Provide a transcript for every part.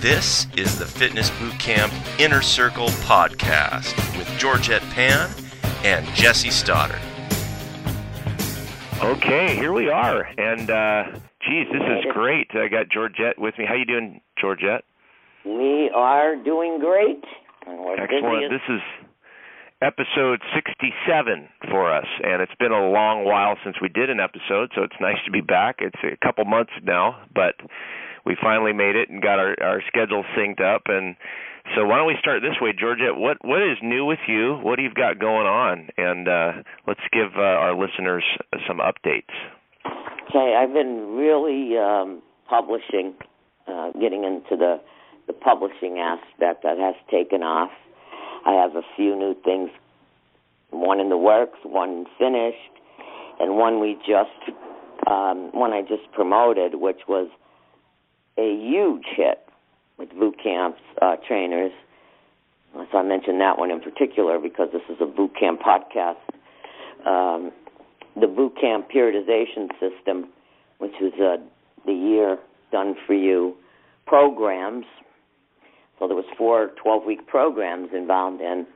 This is the Fitness Boot Camp Inner Circle podcast with Georgette Pann and Jesse Stoddard. Okay, here we are, and uh, geez, this is great. I got Georgette with me. How you doing, Georgette? We are doing great. Excellent. This is episode 67 for us, and it's been a long while since we did an episode, so it's nice to be back. It's a couple months now, but we finally made it and got our our schedule synced up. And so, why don't we start this way, Georgette? What what is new with you? What do you've got going on? And uh, let's give uh, our listeners some updates. Okay, I've been really um, publishing, uh, getting into the the publishing aspect that has taken off. I have a few new things, one in the works, one finished, and one we just um, one I just promoted, which was a huge hit with boot camps uh, trainers. So I mentioned that one in particular because this is a boot camp podcast. Um, the boot camp periodization system, which was uh, the year done for you programs. So there was four 12-week programs involved in.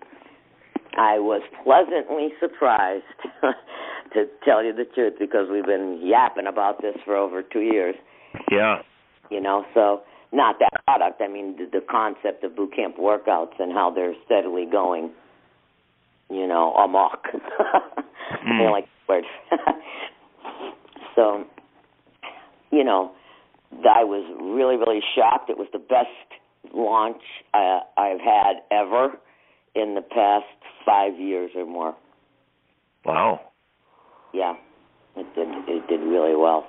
I was pleasantly surprised, to tell you the truth, because we've been yapping about this for over two years. Yeah. You know, so not that product. I mean, the, the concept of boot camp workouts and how they're steadily going. You know, amok. I like the word. so, you know, I was really, really shocked. It was the best launch uh, I've had ever in the past five years or more. Wow. Yeah, it did. It did really well.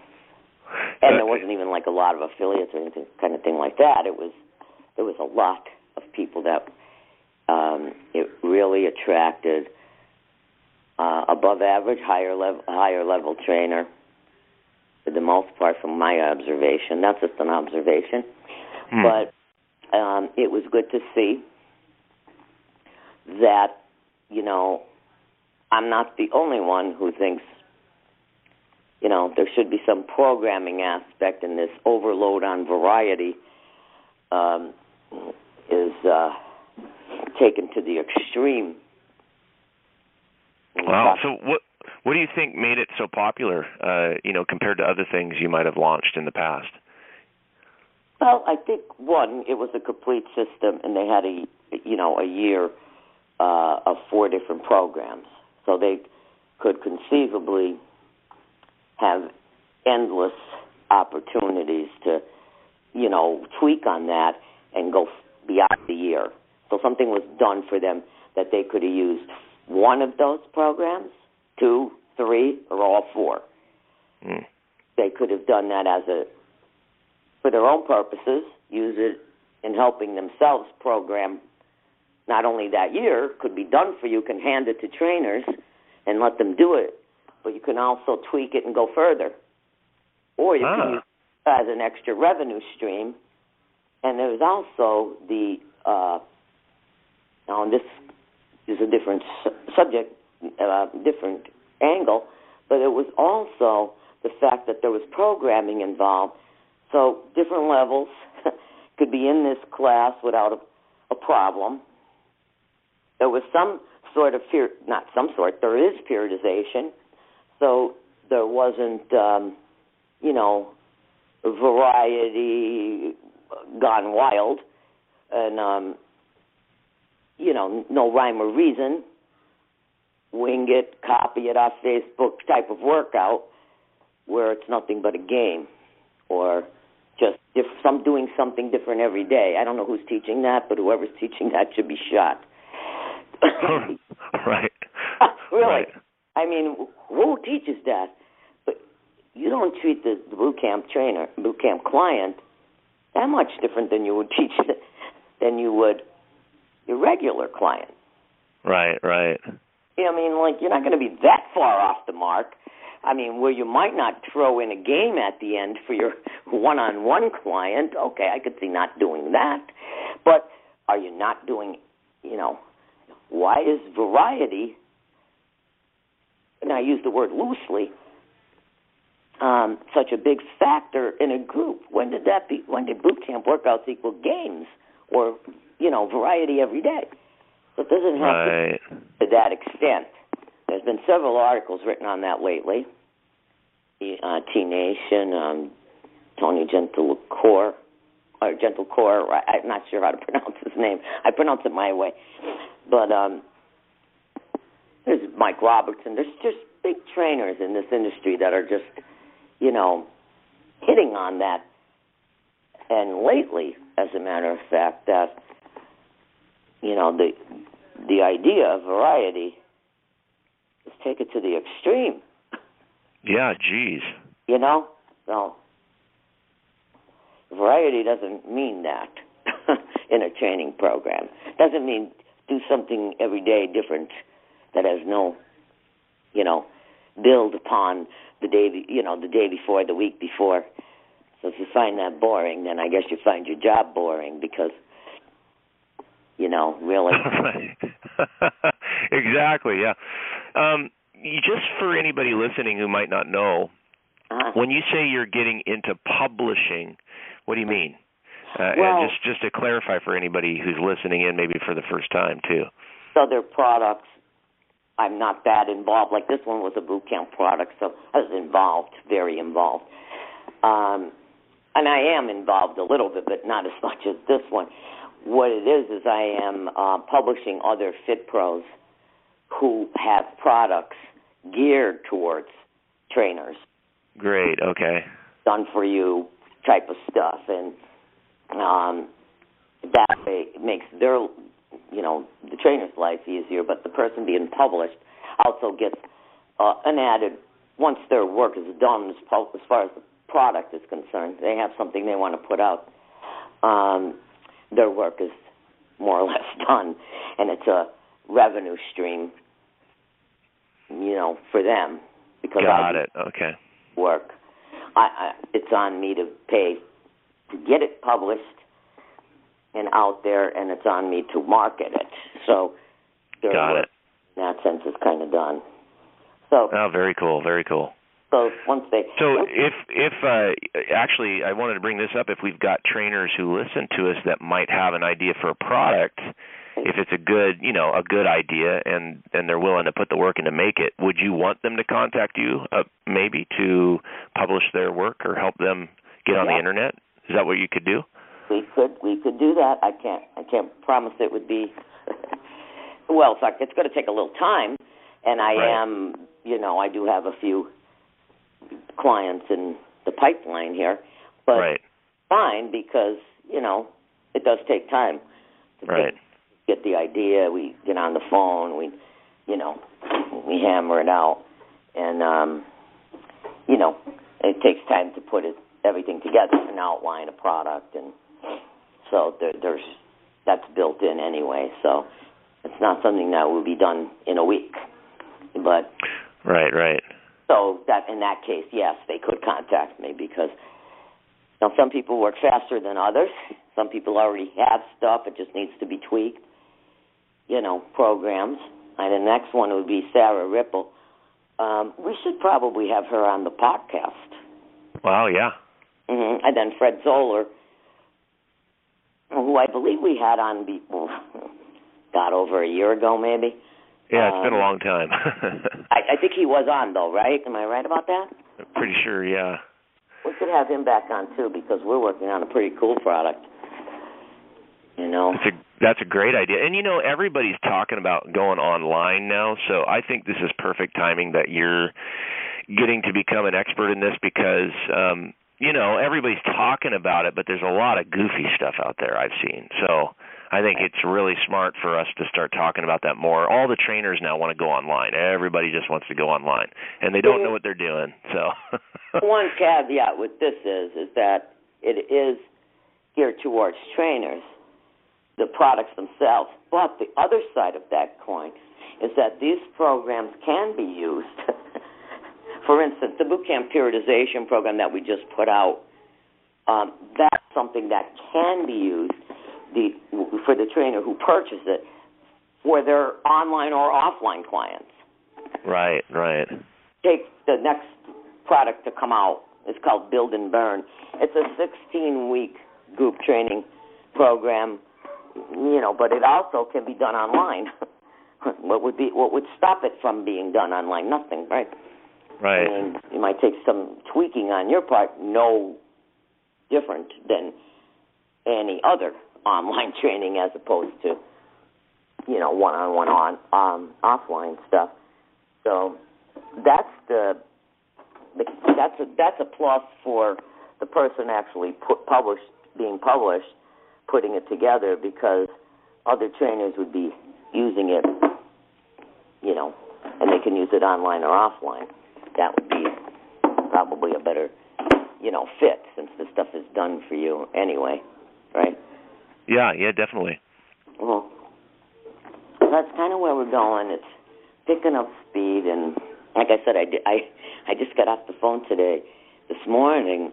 And there wasn't even like a lot of affiliates or anything kind of thing like that. It was there was a lot of people that um, it really attracted uh, above average, higher level, higher level trainer. For the most part, from my observation, that's just an observation. Hmm. But um, it was good to see that you know I'm not the only one who thinks you know there should be some programming aspect in this overload on variety um, is uh, taken to the extreme. Wow. So what what do you think made it so popular? Uh, you know, compared to other things you might have launched in the past. Well, I think one, it was a complete system, and they had a you know a year uh, of four different programs, so they could conceivably have endless opportunities to you know tweak on that and go beyond the year. So something was done for them that they could have used one of those programs, two, three, or all four. Mm. They could have done that as a for their own purposes, use it in helping themselves program not only that year, could be done for you, can hand it to trainers and let them do it, but you can also tweak it and go further. Or you Ah. can use it as an extra revenue stream. And there's also the, uh, now this is a different su- subject, uh, different angle, but it was also the fact that there was programming involved so different levels could be in this class without a, a problem. There was some sort of fear, not some sort, there is periodization. So there wasn't, um, you know, variety gone wild and, um, you know, no rhyme or reason. Wing it, copy it off Facebook type of workout where it's nothing but a game or just if some doing something different every day. I don't know who's teaching that, but whoever's teaching that should be shot. right. really. right. I mean, who teaches that? But you don't treat the, the boot camp trainer, boot camp client, that much different than you would teach than you would your regular client. Right, right. I mean, like you're not going to be that far off the mark. I mean, where you might not throw in a game at the end for your one-on-one client. Okay, I could see not doing that. But are you not doing, you know, why is variety and I use the word loosely, um, such a big factor in a group? When did that be? When did boot camp workouts equal games or you know variety every day? So it doesn't have Right. to, to that extent. There's been several articles written on that lately. The, Uh, T Nation, um, Tony Gentilcore, or Gentilcore. I- I'm not sure how to pronounce his name. I pronounce it my way, but um, Mike Robertson. There's just big trainers in this industry that are just, you know, hitting on that. And lately, as a matter of fact, that you know the the idea of variety is take it to the extreme. Yeah, geez. You know, so variety doesn't mean that in a training program. Doesn't mean do something every day different that has no, you know, build upon the day, be- you know, the day before, the week before. So if you find that boring, then I guess you find your job boring because, you know, really. exactly. Yeah. Um, you- just for anybody listening who might not know, Uh, when you say you're getting into publishing, what do you mean? Uh, Well- and just just to clarify for anybody who's listening in, maybe for the first time too. other products. I'm not that involved. Like this one was a boot camp product, so I was involved, very involved. Um, and I am involved a little bit, but not as much as this one. What it is is I am uh, publishing other fit pros who have products geared towards trainers, Great. Okay. done for you type of stuff, and um, that way it makes their you know the trainer's life easier, but the person being published also gets uh, an added once their work is done as, po- as far as the product is concerned, they have something they want to put out. Um, their work is more or less done, and it's a revenue stream, you know, for them because I Got do it. Okay. work. I, I, it's on me to pay to get it published and out there, and it's on me to market it. So Got it. in that sense is kind of done. So, Oh, very cool. Very cool. so once they So once- if if uh, actually I wanted to bring this up if we've got trainers who listen to us that might have an idea for a product if it's a good you know a good idea and and they're willing to put the work in to make it would you want them to contact you uh, maybe to publish their work or help them get on the internet is that what you could do we could we could do that. I can't I can't promise it would be well. In fact, it's going to take a little time, and I Right. am you know I do have a few clients in the pipeline here, but right fine because you know it does take time to right get, get the idea. We get on the phone. We you know we hammer it out, and um, you know it takes time to put it everything together and outline a product, and so there, there's that's built in anyway. So it's not something that will be done in a week, but right right so that in that case, yes, they could contact me because now some people work faster than others. Some people already have stuff; it just needs to be tweaked. You know, programs. And the next one would be Sarah Ripple. Um, we should probably have her on the podcast. wow yeah hmm And then Fred Zoller, who I believe we had on before, got over a year ago, maybe. yeah it's been a Um, long time I, I think he was on though, right? Am I right about that? pretty sure yeah We could have him back on too because we're working on a pretty cool product. You know, That's a that's a great idea. And you know, everybody's talking about going online now, so I think this is perfect timing that you're getting to become an expert in this because um you know, everybody's talking about it, but there's a lot of goofy stuff out there I've seen. So I think it's really smart for us to start talking about that more. All the trainers now want to go online. Everybody just wants to go online, and they don't know what they're doing. So, one caveat with this is is that it is geared towards trainers, the products themselves. But the other side of that coin is that these programs can be used. For instance, the bootcamp periodization program that we just put out, um, that's something that can be used the, for the trainer who purchased it for their online or offline clients. Right, right. Take the next product to come out. It's called Build and Burn. It's a 16 week group training program, you know, but it also can be done online. what would be what would stop it from being done online? Nothing, right? Right. Mean, it might take some tweaking on your part, no different than any other online training as opposed to you know one-on-one on um, offline stuff. So that's the, the that's a that's a plus for the person actually put, published being published, putting it together because other trainers would be using it, you know, and they can use it online or offline. That would be probably a better, you know, fit since the stuff is done for you anyway, right? Yeah, yeah, definitely. Well, that's kind of where we're going. It's picking up speed, and like I said, I did, I I just got off the phone today, this morning,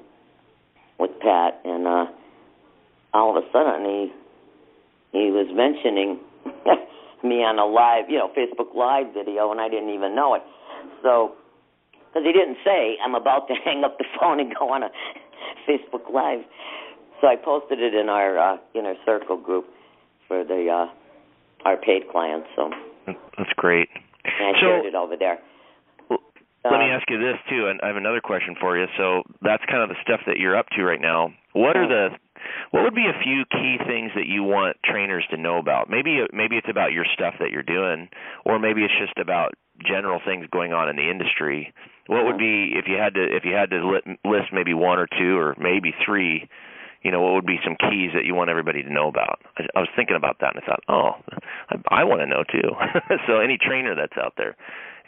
with Pat, and uh, all of a sudden he he was mentioning me on a live, you know, Facebook Live video, and I didn't even know it. So, because he didn't say I'm about to hang up the phone and go on a Facebook Live. So I posted it in our uh, inner circle group for the uh, our paid clients. So that's great. And I so, shared it over there. Let me ask you this too, and I have another question for you. So that's kind of the stuff that you're up to right now. What are the what would be a few key things that you want trainers to know about? Maybe maybe it's about your stuff that you're doing, or maybe it's just about general things going on in the industry. What would be if you had to if you had to list maybe one or two or maybe three you know, what would be some keys that you want everybody to know about? I, I was thinking about that and I thought, oh, I, I want to know too. so any trainer that's out there,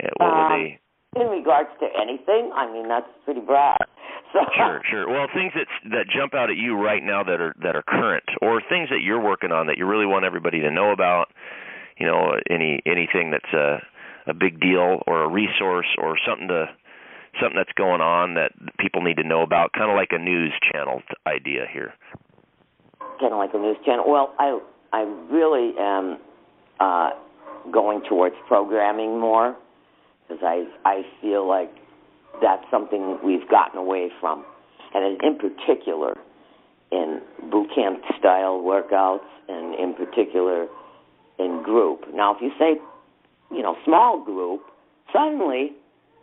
eh, what would um, they? In regards to anything, I mean that's pretty broad. So, sure, sure. Well, things that that jump out at you right now that are that are current, or things that you're working on that you really want everybody to know about. You know, any anything that's a a big deal or a resource or something to something that's going on that people need to know about, kind of like a news channel idea here. Kind of like a news channel. Well, I I really am uh, going towards programming more because I I feel like that's something we've gotten away from, and in particular in boot camp style workouts, and in particular in group. Now, if you say, you know, small group, suddenly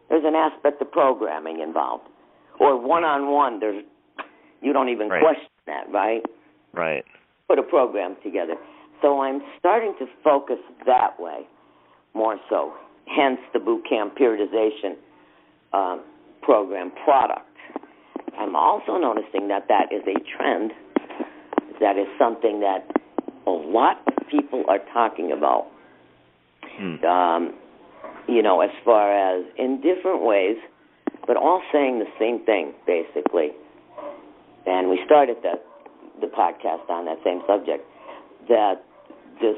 there's an aspect of programming involved, or one-on-one. There's you don't even right. question that, right? Right. Put a program together. So I'm starting to focus that way more so. Hence the boot camp periodization um, program product. I'm also noticing that that is a trend. That is something that a lot of people are talking about. Hmm. Um, you know, as far as in different ways, but all saying the same thing basically. And we started the the podcast on that same subject. That this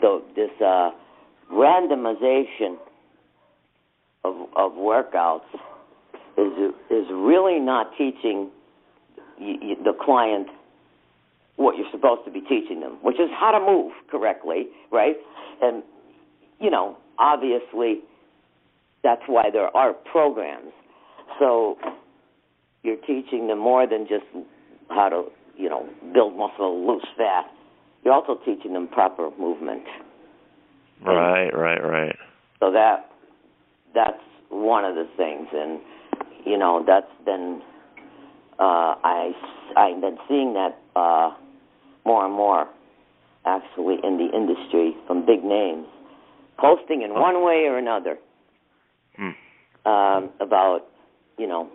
the this uh, randomization of of workouts is is really not teaching the client what you're supposed to be teaching them, which is how to move correctly, right? And you know, obviously that's why there are programs. So you're teaching them more than just how to, you know, build muscle, lose fat. You're also teaching them proper movement. Right, and right, right. So that that's one of the things, and you know that's been uh, I I've been seeing that uh, more and more actually in the industry from big names posting in one way or another hmm. um, about you know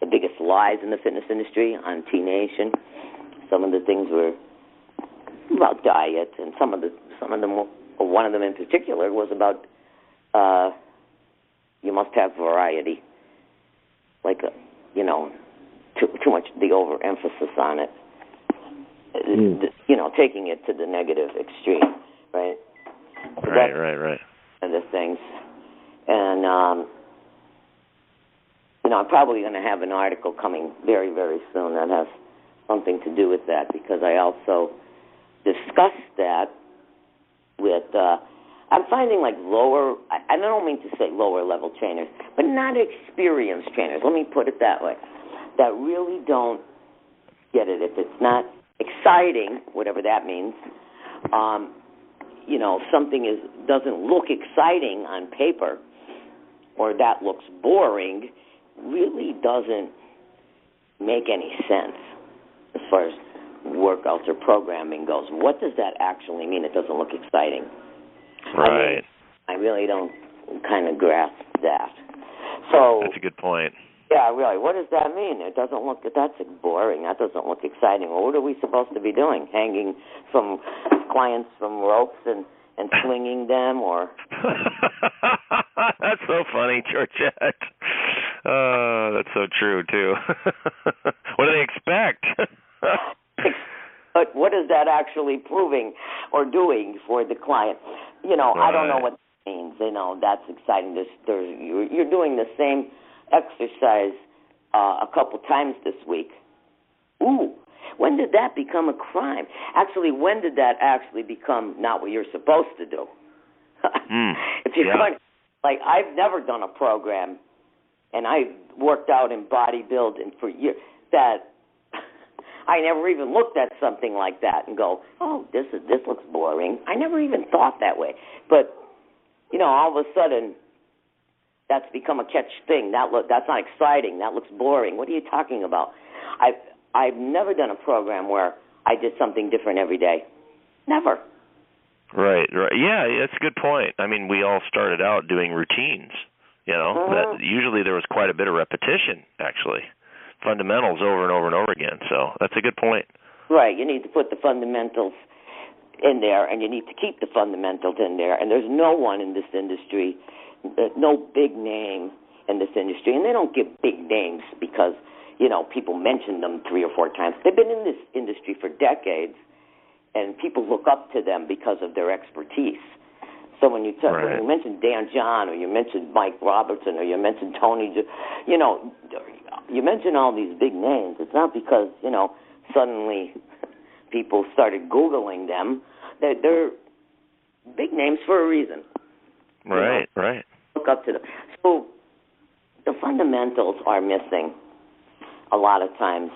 the biggest lies in the fitness industry on T Nation. Some of the things we're about diet, and some of the some of them, one of them in particular, was about uh, you must have variety, like a, you know, too too much the overemphasis on it. Mm. You know, taking it to the negative extreme, right? So right, right, right. And the things, and um, you know, I'm probably going to have an article coming very, very soon that has something to do with that because I also discussed that with. Uh, I'm finding like lower. I, I don't mean to say lower level trainers, but not experienced trainers. Let me put it that way. That really don't get it if it's not exciting, whatever that means. Um, you know, something is doesn't look exciting on paper, or that looks boring, really doesn't make any sense as far as workouts or programming goes. What does that actually mean? It doesn't look exciting. Right. I, mean, I really don't kind of grasp that. So that's a good point. Yeah, really. What does that mean? It doesn't look. That's boring. That doesn't look exciting. Well, what are we supposed to be doing? Hanging from clients from ropes and and swinging them, or? that's so funny, Georgette. Uh, that's so true too. what do they expect? but what is that actually proving or doing for the client? You know, right. I don't know what that means. You know, that's exciting. There's, there's, you're, you're doing the same exercise uh, a couple times this week. Ooh, when did that become a crime? Actually, when did that actually become not what you're supposed to do? mm, if you're yeah. going, like, I've never done a program, and I worked out in bodybuilding for years. That I never even looked at something like that and go, "Oh, this is this looks boring." I never even thought that way. But you know, all of a sudden, that's become a catch thing. That look that's not exciting. That looks boring. What are you talking about? I've I've never done a program where I did something different every day. Never. Right, right. Yeah, that's a good point. I mean, we all started out doing routines, you know. Uh-huh. That usually there was quite a bit of repetition actually fundamentals over and over and over again. So that's a good point. Right. You need to put the fundamentals in there, and you need to keep the fundamentals in there. And there's no one in this industry, no big name in this industry, and they don't give big names because you know people mention them three or four times. They've been in this industry for decades, and people look up to them because of their expertise. So when you talk, right. when you mention Dan John, or you mention Mike Robertson, or you mention Tony, you know, you mention all these big names. It's not because you know suddenly people started googling them. They're, they're big names for a reason. Right, know? right. Look up to them. So the fundamentals are missing a lot of times,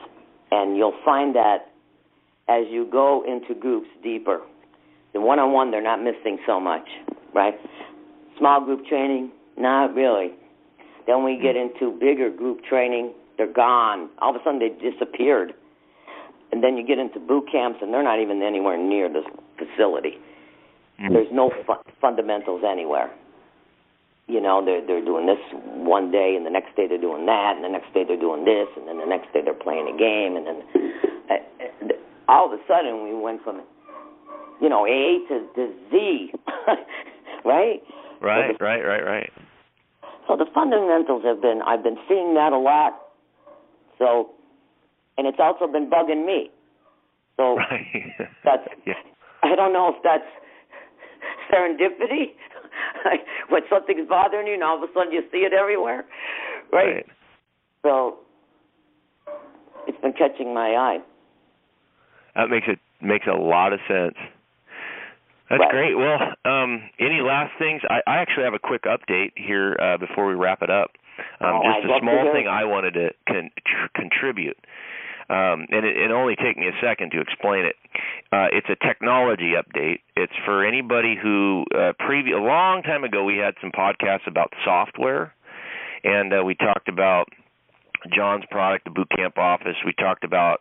and you'll find that as you go into groups deeper. The one-on-one, they're not missing so much, right? Small group training, not really. Then we get into bigger group training, they're gone. All of a sudden, they disappeared. And then you get into boot camps, and they're not even anywhere near the facility. Mm-hmm. There's no fu- fundamentals anywhere. You know, they're they're doing this one day, and the next day they're doing that, and the next day they're doing this, and then the next day they're playing a game, and then uh, all of a sudden we went from, you know, A to, to Z, right? Right, so the, right, right, right. So the fundamentals have been I've been seeing that a lot so, and it's also been bugging me. So right. that's yeah. I don't know if that's serendipity when something's bothering you and all of a sudden you see it everywhere, right? right. So it's been catching my eye. That makes it makes a lot of sense. That's right. great. Well, um, any last things? I, I actually have a quick update here uh, before we wrap it up. Um, oh, just I'd a small thing. I wanted to con- tr- contribute. Um, and it, it only take me a second to explain it. Uh, it's a technology update. It's for anybody who uh, previ- a long time ago we had some podcasts about software, and uh, we talked about John's product, the Boot Camp Office. We talked about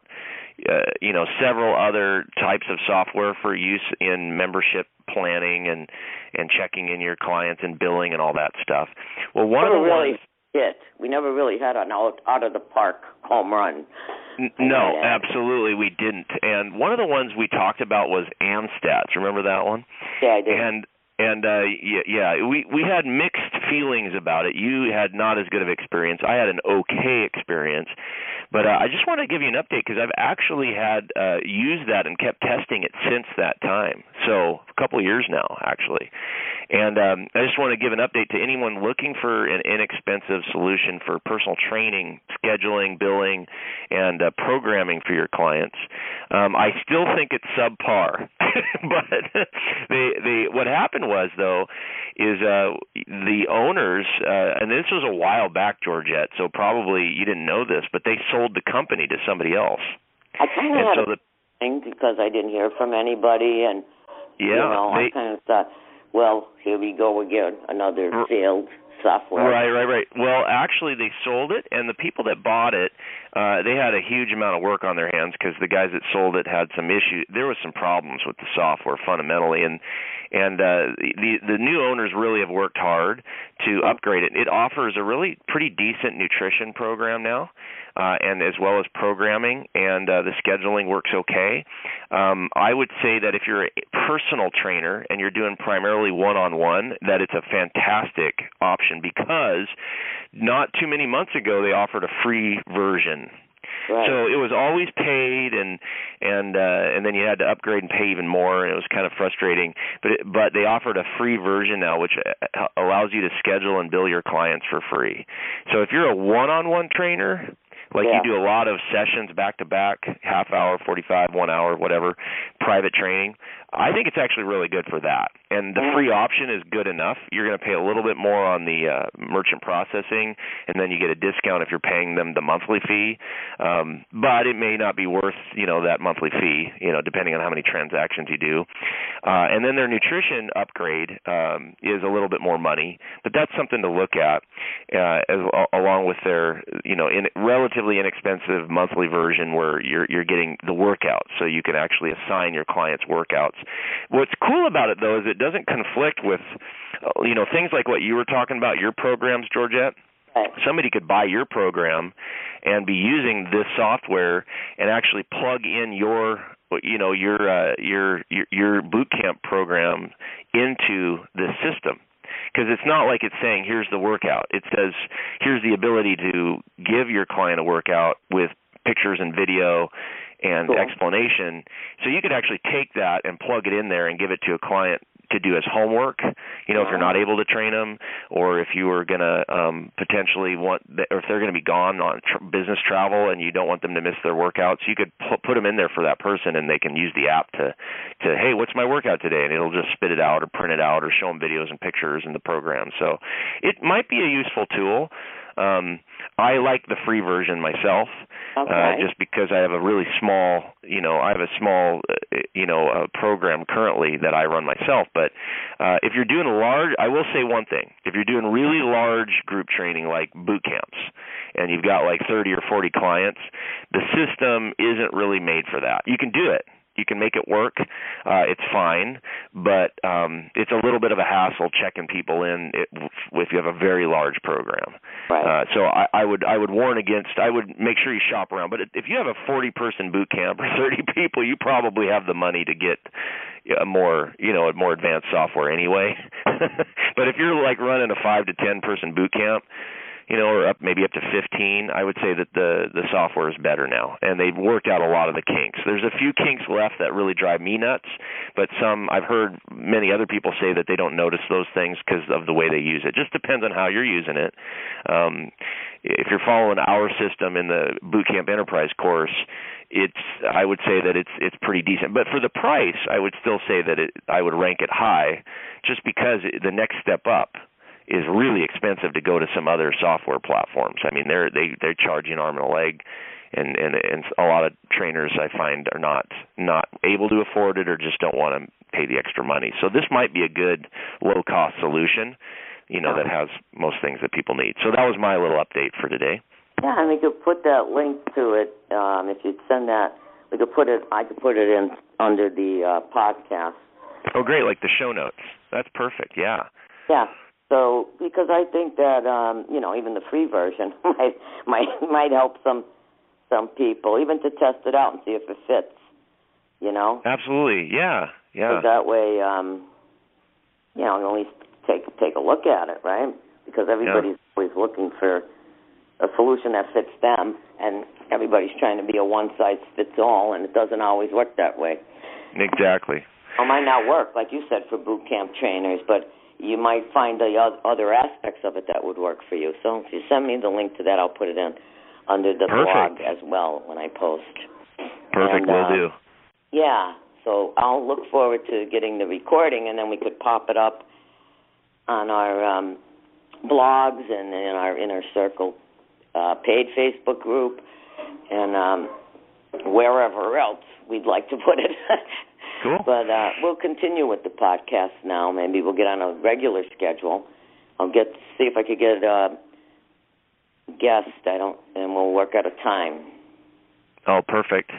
uh, you know several other types of software for use in membership planning and and checking in your clients and billing and all that stuff. Well, one never of the really ones hit. We never really had an out out of the park home run. no, uh, absolutely we didn't. And one of the ones we talked about was amSTATZ. Remember that one? Yeah, I did. And and uh yeah, yeah we we had mixed feelings about it. You had not as good of experience. I had an okay experience. But uh, i just want to give you an update because i've actually had uh used that and kept testing it since that time. So a couple of years now actually. And um, I just want to give an update to anyone looking for an inexpensive solution for personal training, scheduling, billing, and uh, programming for your clients. Um, I still think it's subpar, but the the what happened was though is uh, the owners, uh, and this was a while back, Georgette. So probably you didn't know this, but they sold the company to somebody else. I kind of had so a the thing because I didn't hear from anybody, and yeah, you know, they, I kind of thought, well, here we go again, another failed software. Right, right, right. Well, actually, they sold it, and the people that bought it, uh, they had a huge amount of work on their hands because the guys that sold it had some issues. There was some problems with the software fundamentally, and and uh, the the new owners really have worked hard to upgrade it. It offers a really pretty decent nutrition program now, uh, and as well as programming, and uh, the scheduling works okay. Um, I would say that if you're a personal trainer and you're doing primarily one-on-one, that it's a fantastic option because not too many months ago they offered a free version Right. so it was always paid, and and uh, and then you had to upgrade and pay even more, and it was kind of frustrating. But it, but they offered a free version now, which uh, allows you to schedule and bill your clients for free. So if you're a one-on-one trainer, like Yeah. you do a lot of sessions back to back, half hour, 45, 1 hour, whatever, private training, I think it's actually really good for that. And the Mhm. free option is good enough. You're going to pay a little bit more on the uh, merchant processing and then you get a discount if you're paying them the monthly fee. Um but it may not be worth, you know, that monthly fee, you know, depending on how many transactions you do. Uh and then their nutrition upgrade um is a little bit more money, but that's something to look at uh as, along with their, you know, in relatively inexpensive monthly version where you're you're getting the workouts so you can actually assign your clients workouts. What's cool about it though is it doesn't conflict with uh, you know things like what you were talking about your programs Georgette. Right. somebody could buy your program and be using this software and actually plug in your you know your uh, your your your boot camp program into this system. Because it's not like it's saying here's the workout. It says here's the ability to give your client a workout with pictures and video and Cool. explanation. So you could actually take that and plug it in there and give it to a client to do as homework you know if you're not able to train them or if you are going to um potentially want or if they're going to be gone on tr- business travel and you don't want them to miss their workouts you could pu- put them in there for that person and they can use the app to to hey what's my workout today? And it'll just spit it out or print it out or show them videos and pictures in the program. So it might be a useful tool um I like the free version myself uh, just because I have a really small, you know, I have a small, uh, you know, uh, program currently that I run myself. But uh, if you're doing large, I will say one thing: if you're doing really large group training like boot camps, and you've got like 30 or 40 clients, the system isn't really made for that. You can do it. You can make it work. Uh, it's fine, but um, it's a little bit of a hassle checking people in it, if you have a very large program. Right. Uh, so I, I would I would warn against. I would make sure you shop around. But if you have a 40 person boot camp or 30 people, you probably have the money to get a more you know a more advanced software anyway. but if you're like running a five to 10 person boot camp, you know, or up maybe up to 15, I would say that the the software is better now, and they've worked out a lot of the kinks. There's a few kinks left that really drive me nuts, but some I've heard many other people say that they don't notice those things because of the way they use it. Just depends on how you're using it. Um, if you're following our system in the Bootcamp Enterprise course, it's I would say that it's it's pretty decent. But for the price, I would still say that it I would rank it high, just because the next step up is really expensive to go to some other software platforms. I mean, they're they they're charging arm and a leg, and and and a lot of trainers I find are not not able to afford it or just don't want to pay the extra money. So this might be a good low cost solution, you know, that has most things that people need. So that was my little update for today. Yeah, and we could put that link to it. Um, if you'd send that, we could put it. I could put it in under the uh, podcast. Oh, great! Like the show notes. That's perfect. Yeah. Yeah. So because I think that um, you know even the free version might might might help some some people, even to test it out and see if it fits. You know. Absolutely. Yeah. Yeah. So that way, um, you know, at least take take a look at it, right? Because everybody's yeah. always looking for a solution that fits them, and everybody's trying to be a one size fits all, and it doesn't always work that way. Exactly. It might not work, like you said, for boot camp trainers, but you might find the other aspects of it that would work for you. So if you send me the link to that, I'll put it in under the Perfect. blog as well when I post. Perfect, and, will uh, do. Yeah, so I'll look forward to getting the recording, and then we could pop it up on our um, blogs and in our inner circle uh, paid Facebook group, and um, wherever else we'd like to put it. Cool. But uh, we'll continue with the podcast now. Maybe we'll get on a regular schedule. I'll get see if I could get a guest. I don't, and we'll work out a time. Oh, perfect.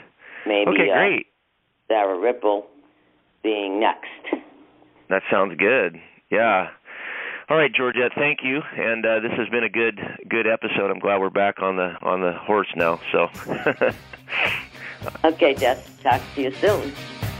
Maybe okay, uh, great. Sarah Ripple being next. That sounds good. Yeah. All right, Georgette, thank you. And uh, this has been a good good episode. I'm glad we're back on the on the horse now. So. okay, Jeff. Talk to you soon.